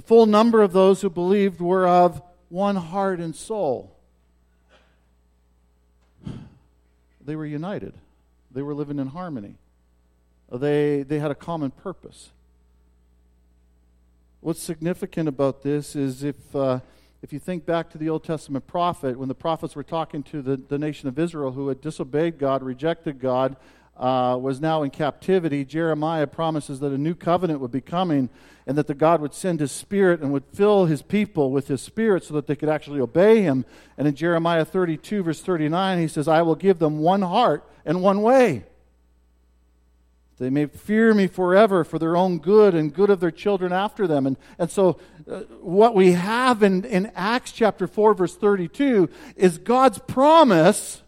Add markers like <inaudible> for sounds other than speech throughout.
The full number of those who believed were of one heart and soul. They were united, they were living in harmony, they, they had a common purpose. What's significant about this is if, uh, if you think back to the Old Testament prophet, when the prophets were talking to the, the nation of Israel who had disobeyed God, rejected God, uh, was now in captivity, Jeremiah promises that a new covenant would be coming and that the God would send his spirit and would fill his people with his spirit so that they could actually obey him. And in Jeremiah 32, verse 39, he says, I will give them one heart and one way. They may fear me forever for their own good and good of their children after them. And, and so, uh, what we have in, in Acts chapter 4, verse 32, is God's promise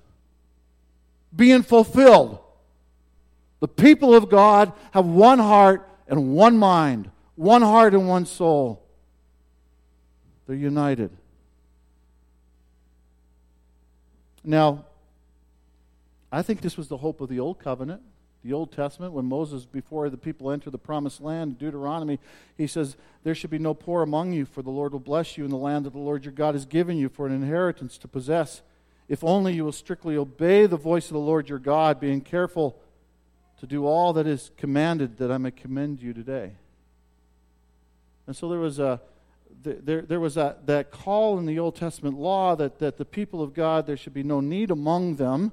being fulfilled. The people of God have one heart and one mind, one heart and one soul. They're united. Now, I think this was the hope of the Old Covenant, the Old Testament, when Moses, before the people enter the promised land, Deuteronomy, he says, There should be no poor among you, for the Lord will bless you in the land that the Lord your God has given you for an inheritance to possess. If only you will strictly obey the voice of the Lord your God, being careful to do all that is commanded that I may commend you today. And so there was a there, there was a, that call in the Old Testament law that, that the people of God, there should be no need among them.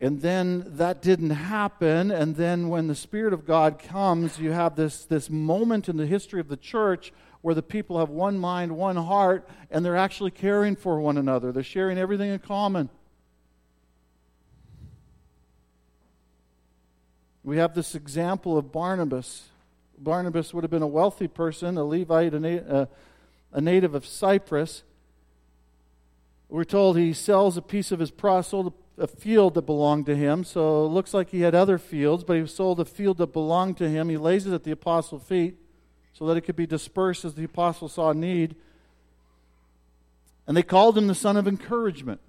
And then that didn't happen. And then when the Spirit of God comes, you have this, this moment in the history of the church where the people have one mind, one heart, and they're actually caring for one another. They're sharing everything in common. We have this example of Barnabas. Barnabas would have been a wealthy person, a Levite, a, na- uh, a native of Cyprus. We're told he sells a piece of his pro sold a field that belonged to him. So it looks like he had other fields, but he sold a field that belonged to him. He lays it at the apostles' feet so that it could be dispersed as the apostles saw need. And they called him the son of encouragement.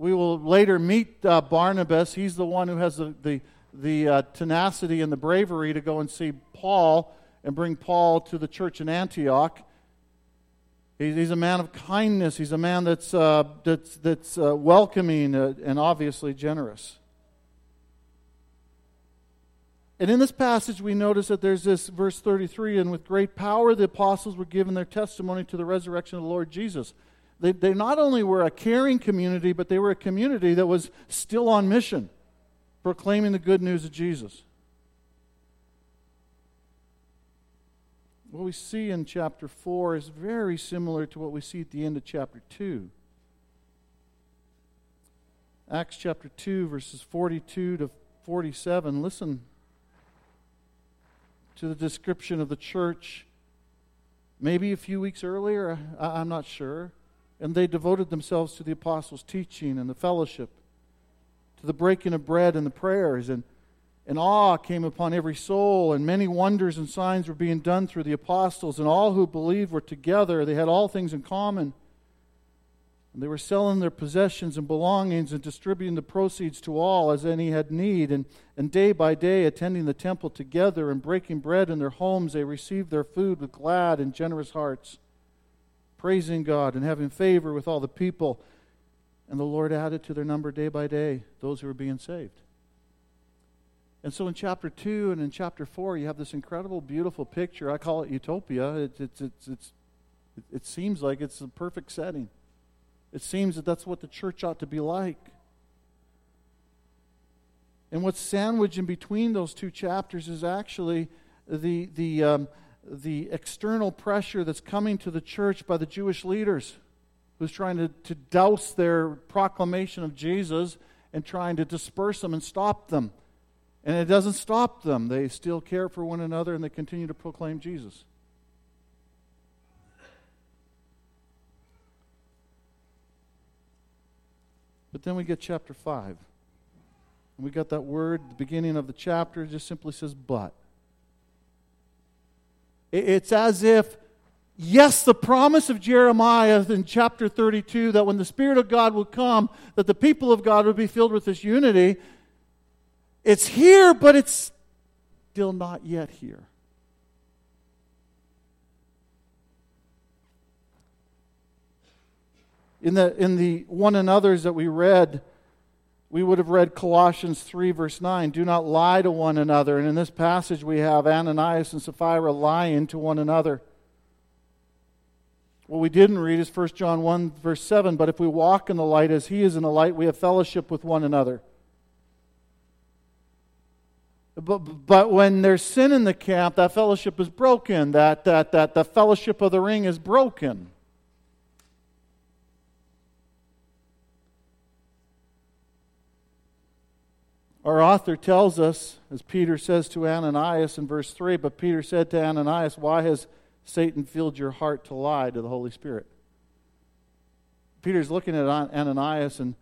We will later meet uh, Barnabas. He's the one who has the, the, the uh, tenacity and the bravery to go and see Paul and bring Paul to the church in Antioch. He's, he's a man of kindness. He's a man that's, uh, that's, that's uh, welcoming uh, and obviously generous. And in this passage, we notice that there's this verse 33 and with great power the apostles were given their testimony to the resurrection of the Lord Jesus. They, they not only were a caring community, but they were a community that was still on mission, proclaiming the good news of Jesus. What we see in chapter 4 is very similar to what we see at the end of chapter 2. Acts chapter 2, verses 42 to 47. Listen to the description of the church maybe a few weeks earlier. I, am not sure. And they devoted themselves to the apostles' teaching and the fellowship, to the breaking of bread and the prayers. And, and awe came upon every soul, and many wonders and signs were being done through the apostles. And all who believed were together. They had all things in common. And they were selling their possessions and belongings and distributing the proceeds to all as any had need. And, and day by day, attending the temple together and breaking bread in their homes, they received their food with glad and generous hearts praising God and having favor with all the people. And the Lord added to their number day by day those who were being saved. And so in chapter 2 and in chapter 4, you have this incredible, beautiful picture. I call it utopia. It, it, it, it's, it seems like it's the perfect setting. It seems that that's what the church ought to be like. And what's sandwiched in between those two chapters is actually the, the, um, the external pressure that's coming to the church by the Jewish leaders who's trying to, to douse their proclamation of Jesus and trying to disperse them and stop them. And it doesn't stop them. They still care for one another and they continue to proclaim Jesus. But then we get chapter 5. And we got that word, the beginning of the chapter just simply says, but. It's as if, yes, the promise of Jeremiah in chapter 32 that when the Spirit of God would come, that the people of God would be filled with this unity, it's here, but it's still not yet here. In the, in the one another's that we read, we would have read Colossians 3, verse 9 do not lie to one another. And in this passage, we have Ananias and Sapphira lying to one another. What we didn't read is 1 John 1, verse 7 but if we walk in the light as he is in the light, we have fellowship with one another. But, but when there's sin in the camp, that fellowship is broken. That, that, that the fellowship of the ring is broken. Our author tells us, as Peter says to Ananias in verse 3, but Peter said to Ananias, Why has Satan filled your heart to lie to the Holy Spirit? Peter's looking at Ananias and,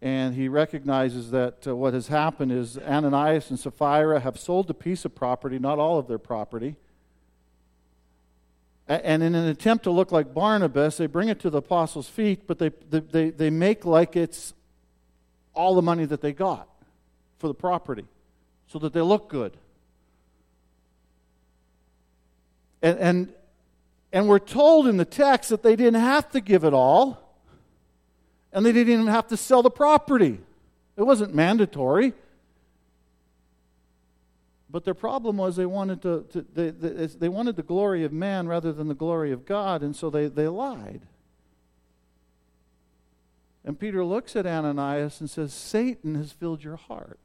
and he recognizes that uh, what has happened is Ananias and Sapphira have sold a piece of property, not all of their property. And in an attempt to look like Barnabas, they bring it to the apostles' feet, but they, they, they make like it's all the money that they got for the property so that they look good. And, and, and we're told in the text that they didn't have to give it all, and they didn't even have to sell the property. It wasn't mandatory. But their problem was they wanted, to, to they, they, they wanted the glory of man rather than the glory of God, and so they, they lied. And Peter looks at Ananias and says, Satan has filled your heart.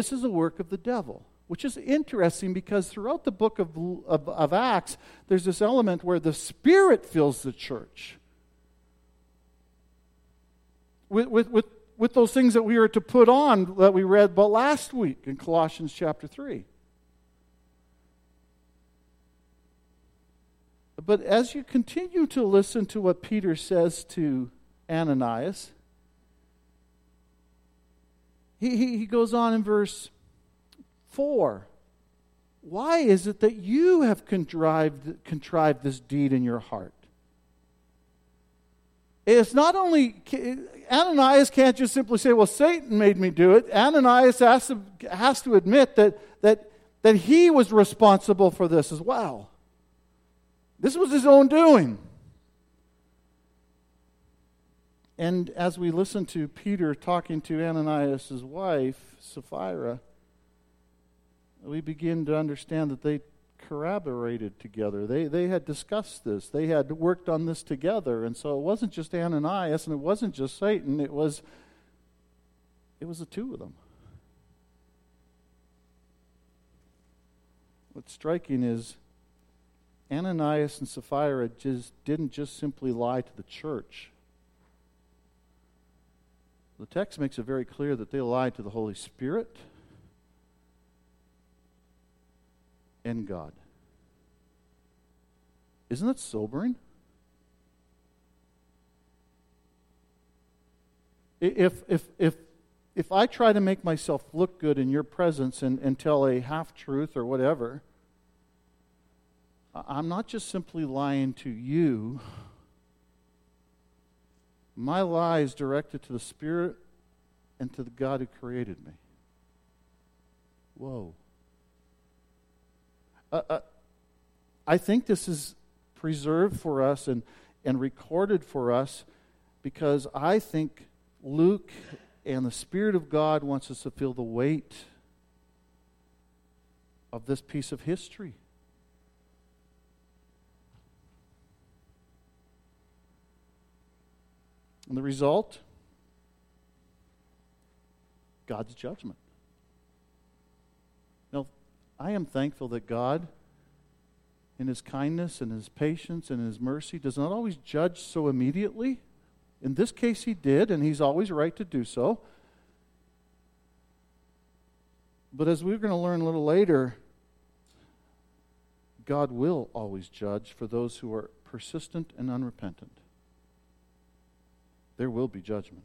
This is a work of the devil, which is interesting because throughout the book of, of, of Acts, there's this element where the Spirit fills the church with, with, with, with those things that we are to put on that we read but last week in Colossians chapter 3. But as you continue to listen to what Peter says to Ananias, he, he, he goes on in verse 4. Why is it that you have contrived, contrived this deed in your heart? It's not only, Ananias can't just simply say, well, Satan made me do it. Ananias has to, has to admit that, that, that he was responsible for this as well. This was his own doing. And as we listen to Peter talking to Ananias' wife, Sapphira, we begin to understand that they corroborated together. They, they had discussed this, they had worked on this together. And so it wasn't just Ananias and it wasn't just Satan, it was, it was the two of them. What's striking is Ananias and Sapphira just didn't just simply lie to the church. The text makes it very clear that they lied to the Holy Spirit and God. Isn't that sobering? If, if, if, if I try to make myself look good in your presence and, and tell a half truth or whatever, I'm not just simply lying to you my lie is directed to the Spirit and to the God who created me. Whoa. Uh, uh, I think this is preserved for us and, and recorded for us because I think Luke and the Spirit of God wants us to feel the weight of this piece of history. And the result? God's judgment. Now, I am thankful that God, in His kindness and His patience and His mercy, does not always judge so immediately. In this case, He did, and He's always right to do so. But as we're going to learn a little later, God will always judge for those who are persistent and unrepentant there will be judgment.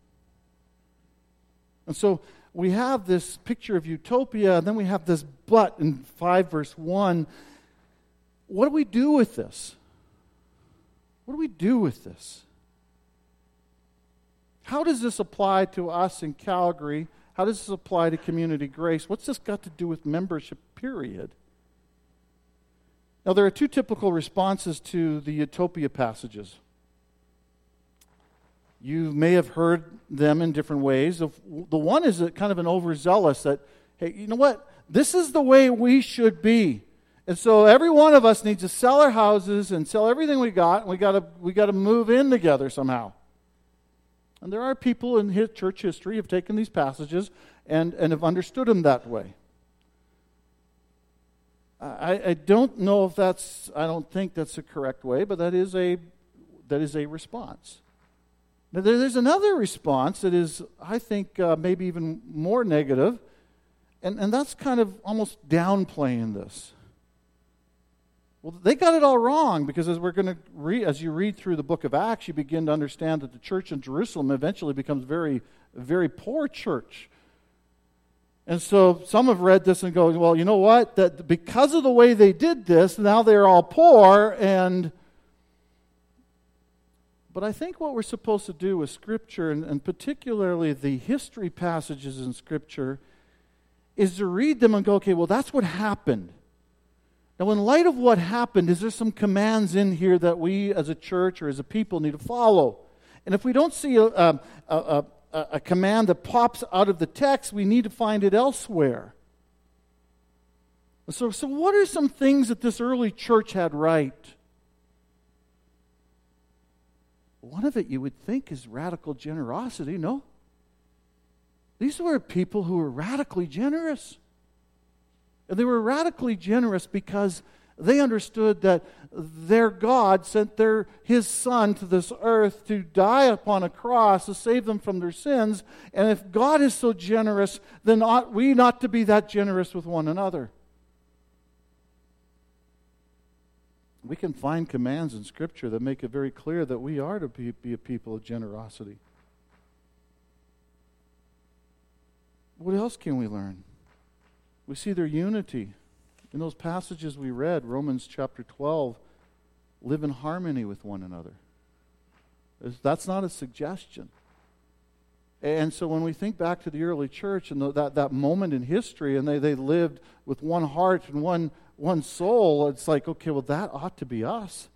And so we have this picture of utopia, and then we have this but in 5 verse 1. What do we do with this? What do we do with this? How does this apply to us in Calgary? How does this apply to community grace? What's this got to do with membership, period? Now, there are two typical responses to the utopia passages. You may have heard them in different ways. The one is kind of an overzealous that, hey, you know what? This is the way we should be. And so every one of us needs to sell our houses and sell everything we got, and we got to we got to move in together somehow. And there are people in his church history have taken these passages and, and have understood them that way. I, I don't know if that's I don't think that's the correct way, but that is a that is a response. There's another response that is, I think, uh, maybe even more negative, and, and that's kind of almost downplaying this. Well, they got it all wrong because as we're going to read, as you read through the book of Acts, you begin to understand that the church in Jerusalem eventually becomes very, very poor church. And so some have read this and go, well, you know what? That because of the way they did this, now they're all poor and but I think what we're supposed to do with Scripture, and, and, particularly the history passages in Scripture, is to read them and go, okay, well, that's what happened. Now, in light of what happened, is there some commands in here that we as a church or as a people need to follow? And if we don't see a, a, a, a command that pops out of the text, we need to find it elsewhere. So, so, what are some things that this early church had right? One of it you would think is radical generosity, no? These were people who were radically generous. And they were radically generous because they understood that their God sent their, his Son to this earth to die upon a cross to save them from their sins. And if God is so generous, then ought we not to be that generous with one another? We can find commands in Scripture that make it very clear that we are to be, be a people of generosity. What else can we learn? We see their unity. In those passages we read, Romans chapter 12, live in harmony with one another. That's not a suggestion. And so when we think back to the early church and the, that, that moment in history, and they, they lived with one heart and one, one soul, it's like, okay, well, that ought to be us.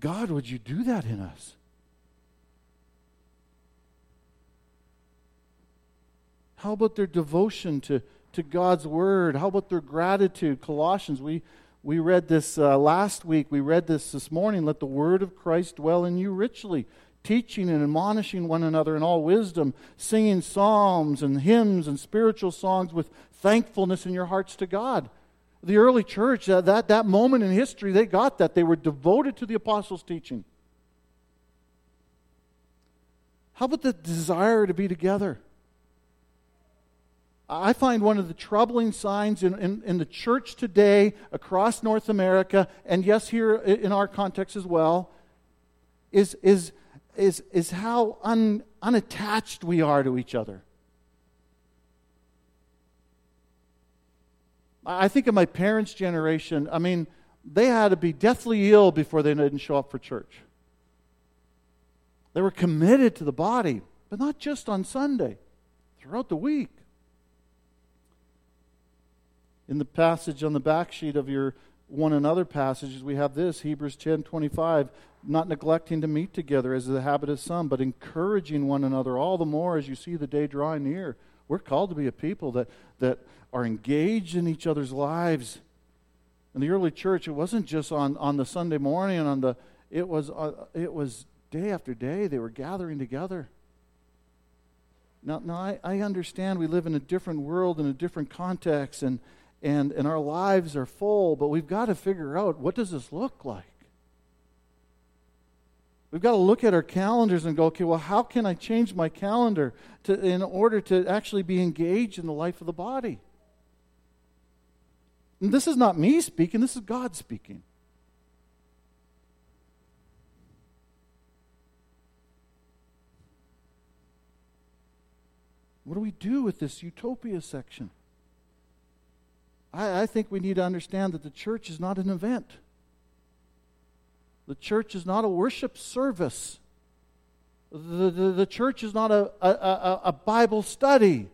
God, would you do that in us? How about their devotion to, to God's word? How about their gratitude? Colossians, we, we read this uh, last week. We read this this morning. Let the word of Christ dwell in you richly, teaching and admonishing one another in all wisdom, singing psalms and hymns and spiritual songs with thankfulness in your hearts to God. The early church, uh, that, that moment in history, they got that. They were devoted to the apostles' teaching. How about the desire to be together? I find one of the troubling signs in, in, in, the church today across North America, and yes, here in our context as well, is, is, is, is how un, unattached we are to each other. I think of my parents' generation, I mean, they had to be deathly ill before they didn't show up for church. They were committed to the body, but not just on Sunday, throughout the week in the passage on the back sheet of your one another passages, we have this Hebrews 10 25, not neglecting to meet together as the habit of some, but encouraging one another all the more as you see the day drawing near. We're called to be a people that, that are engaged in each other's lives. In the early church, it wasn't just on, on the Sunday morning on the, it was, uh, it was day after day. They were gathering together. Now, now I, I understand we live in a different world, in a different context, and, and, and our lives are full, but we've got to figure out what does this look like? We've got to look at our calendars and go, okay, well, how can I change my calendar to, in order to actually be engaged in the life of the body? And this is not me speaking, this is God speaking. What do we do with this utopia section? I, I think we need to understand that the church is not an event. The church is not a worship service. The, the, the church is not a, a, a, a Bible study.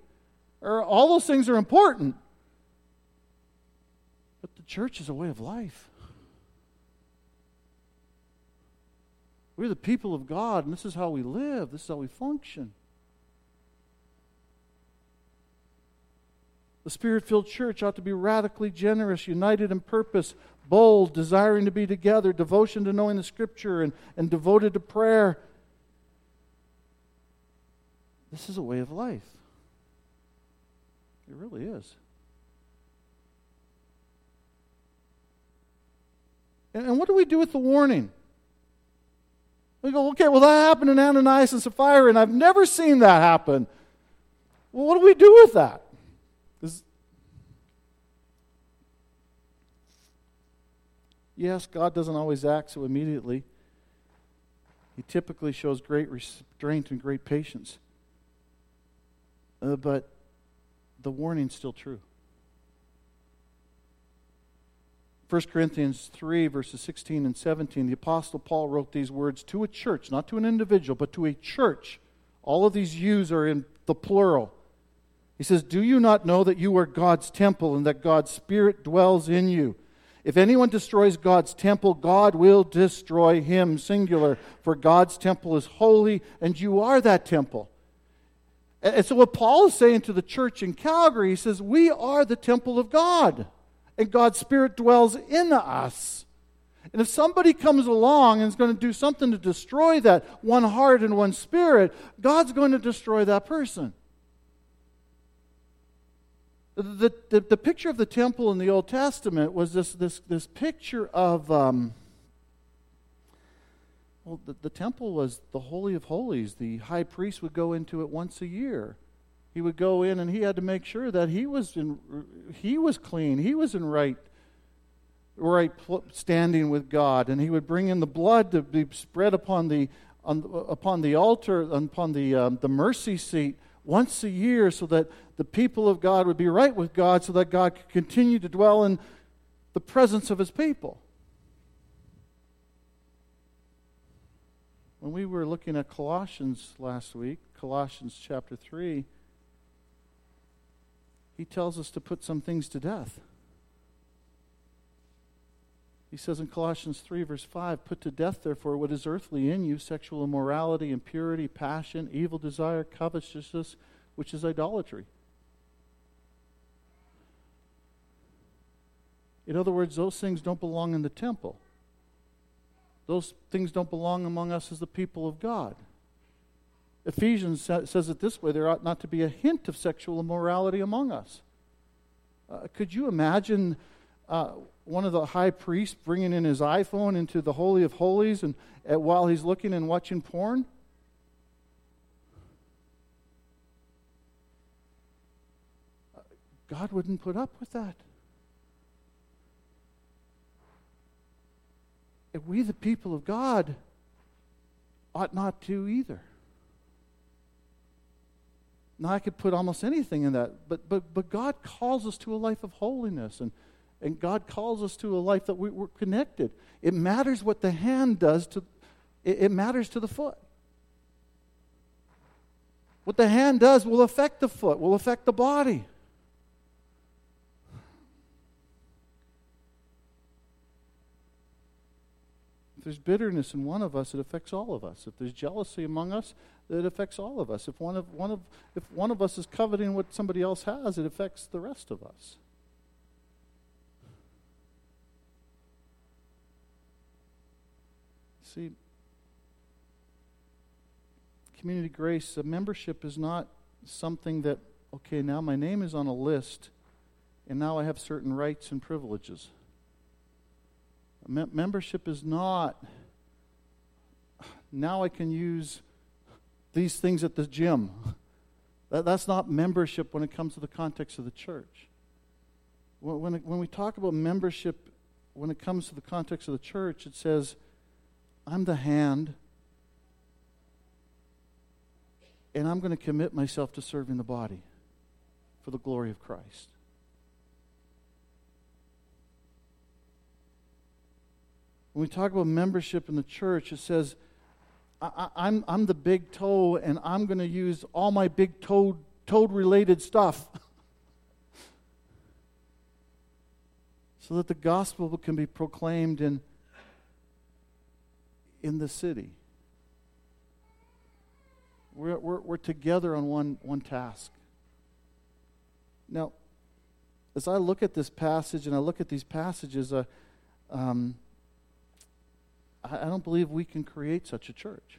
Or all those things are important. But the church is a way of life. We're the people of God, and this is how we live, this is how we function. The spirit filled church ought to be radically generous, united in purpose, bold, desiring to be together, devotion to knowing the scripture, and, and devoted to prayer. This is a way of life. It really is. And, and what do we do with the warning? We go, okay, well, that happened in Ananias and Sapphira, and I've never seen that happen. Well, what do we do with that? Is, yes, God doesn't always act so immediately. He typically shows great restraint and great patience. Uh, but the warning's still true. 1 Corinthians 3, verses 16 and 17, the Apostle Paul wrote these words to a church, not to an individual, but to a church. All of these yous are in the plural. He says, Do you not know that you are God's temple and that God's Spirit dwells in you? If anyone destroys God's temple, God will destroy him, singular. For God's temple is holy, and you are that temple. And so, what Paul is saying to the church in Calgary, he says, We are the temple of God and God's Spirit dwells in us. And if somebody comes along and is going to do something to destroy that one heart and one spirit, God's going to destroy that person. The, the, the picture of the temple in the Old Testament was this, this, this picture of. Um, well, the, the temple was the Holy of Holies. The high priest would go into it once a year he would go in and he had to make sure that he was in, he was clean, he was in right right standing with God, and he would bring in the blood to be spread upon the on, upon the altar, upon the um, the mercy seat once a year, so that the people of God would be right with God, so that God could continue to dwell in the presence of His people. When we were looking at Colossians last week, Colossians chapter three he tells us to put some things to death. He says in Colossians 3, verse 5, Put to death, therefore, what is earthly in you sexual immorality, impurity, passion, evil desire, covetousness, which is idolatry. In other words, those things don't belong in the temple. Those things don't belong among us as the people of God. Ephesians says it this way there ought not to be a hint of sexual immorality among us. Uh, could you imagine uh, one of the high priests bringing in his iPhone into the Holy of Holies and uh, while he's looking and watching porn? God wouldn't put up with that. And we, the people of God, ought not to either. Now, I could put almost anything in that, but, but, but God calls us to a life of holiness, and, and God calls us to a life that we, are connected. It matters what the hand does to, it, it matters to the foot. What the hand does will affect the foot, will affect the body. If there's bitterness in one of us, it affects all of us. If there's jealousy among us, it affects all of us. If one of, one of, if one of us is coveting what somebody else has, it affects the rest of us. See, community grace, a membership is not something that, okay, now my name is on a list and now I have certain rights and privileges membership is not, now I can use these things at the gym. That, that's not membership when it comes to the context of the church. When, when, when we talk about membership, when it comes to the context of the church, it says, I'm the hand, and I'm going to commit myself to serving the body for the glory of Christ. When we talk about membership in the church, it says, I, am I'm, I'm the big toe, and I'm going to use all my big toe, toad related stuff <laughs> so that the gospel can be proclaimed in, in the city, We're, we're, we're together on one, one task. Now, as I look at this passage and I look at these passages, uh, um, I, I, don't believe we can create such a church.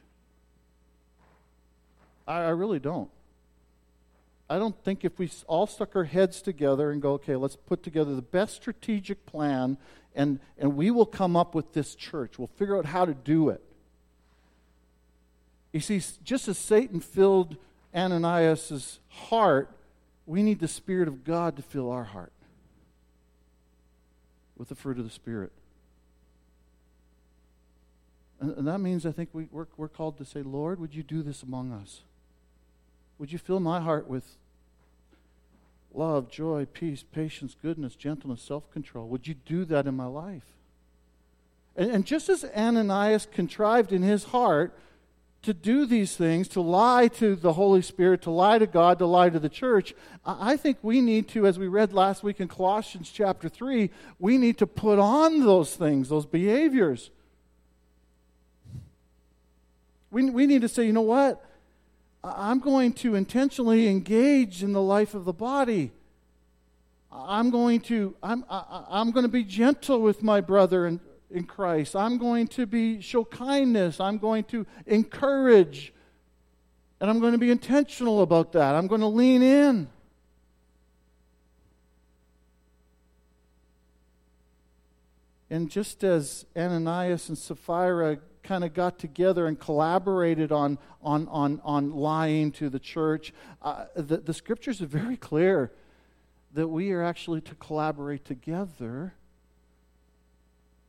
I, I really don't. I don't think if we all stuck our heads together and go, okay, let's put together the best strategic plan and, and we will come up with this church. We'll figure out how to do it. You see, just as Satan filled Ananias' heart, we need the Spirit of God to fill our heart with the fruit of the Spirit. And, and that means I think we, we're, we're called to say, Lord, would you do this among us? Would you fill my heart with love, joy, peace, patience, goodness, gentleness, self control? Would you do that in my life? And, and just as Ananias contrived in his heart to do these things, to lie to the Holy Spirit, to lie to God, to lie to the church, I think we need to, as we read last week in Colossians chapter 3, we need to put on those things, those behaviors. We, we need to say, you know what? I'm going to intentionally engage in the life of the body. I'm going to I'm I, am i am going to be gentle with my brother and in Christ. I'm going to be show kindness. I'm going to encourage. And I'm going to be intentional about that. I'm going to lean in. And just as Ananias and Sapphira kind of got together and collaborated on, on, on, on lying to the church, uh, the, the scriptures are very clear that we are actually to collaborate together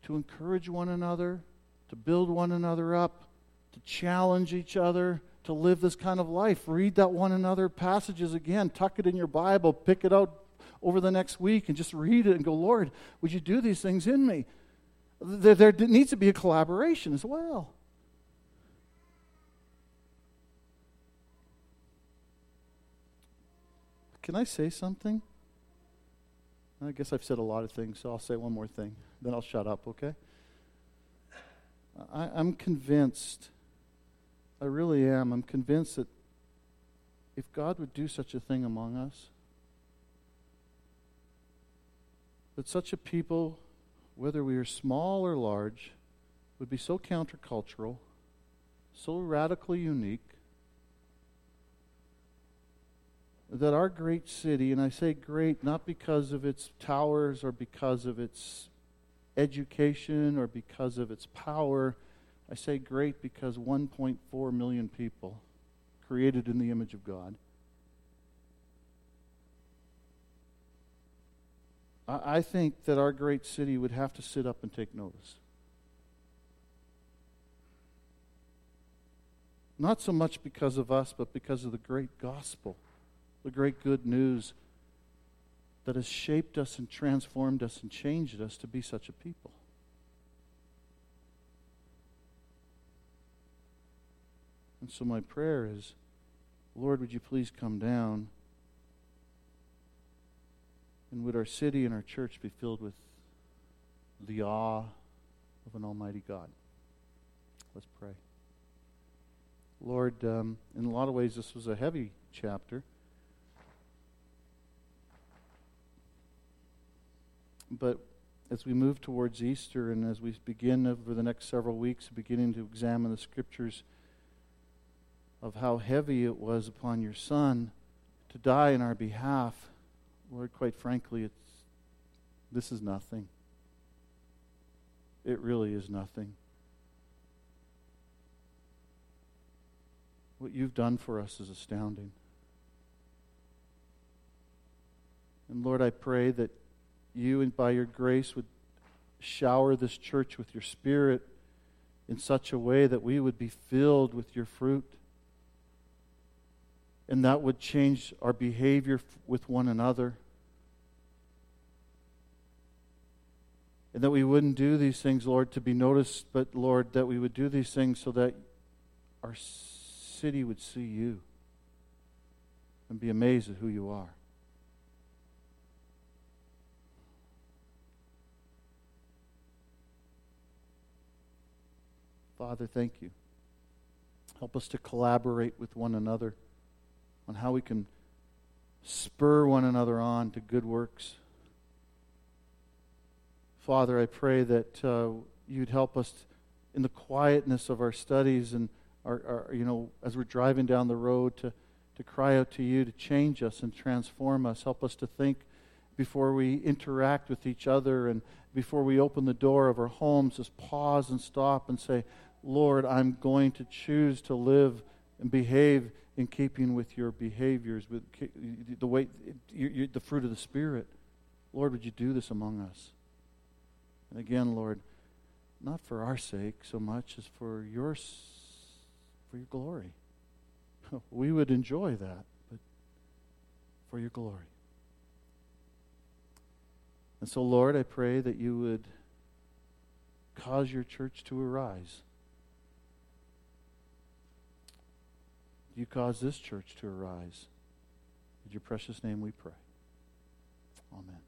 to encourage one another, to build one another up, to challenge each other, to live this kind of life. Read that one another passages again, tuck it in your Bible, pick it out over the next week, and just read it and go, Lord, would you do these things in me? There, there needs to be a collaboration as well. Can I say something? I guess I've said a lot of things, so I'll say one more thing. Then I'll shut up, okay? I, I'm convinced, I really am, I'm convinced that if God would do such a thing among us, that such a people, whether we are small or large, would be so countercultural, so radically unique, that our great city, and I say great not because of its towers or because of its education or because of its power, I say great because 1.4 million people created in the image of God. I think that our great city would have to sit up and take notice. Not so much because of us, but because of the great gospel the great good news that has shaped us and transformed us and changed us to be such a people. And so, my prayer is Lord, would you please come down? And would our city and our church be filled with the awe of an Almighty God? Let's pray. Lord, um, in a lot of ways, this was a heavy chapter. But as we move towards Easter and as we begin over the next several weeks, beginning to examine the scriptures of how heavy it was upon your Son to die in our behalf, Lord, quite frankly, it's, this is nothing. It really is nothing. What you've done for us is astounding. And Lord, I pray that you and by your grace would shower this church with your spirit in such a way that we would be filled with your fruit. And that would change our behavior with one another. And that we wouldn't do these things, Lord, to be noticed, but, Lord, that we would do these things so that our city would see you and be amazed at who you are. Father, thank you. Help us to collaborate with one another on how we can spur one another on to good works. Father, I pray that uh, you'd help us in the quietness of our studies and our, our, you know, as we're driving down the road to, to cry out to you to change us and transform us. Help us to think before we interact with each other and before we open the door of our homes, just pause and stop and say, Lord, I'm going to choose to live and behave in keeping with your behaviors, with the way, the fruit of the Spirit. Lord, would you do this among us? And again, Lord, not for our sake so much as for your, for your glory. <laughs> We would enjoy that, but for your glory. And so, Lord, I pray that you would cause your church to arise. You cause this church to arise. In your precious name we pray. Amen.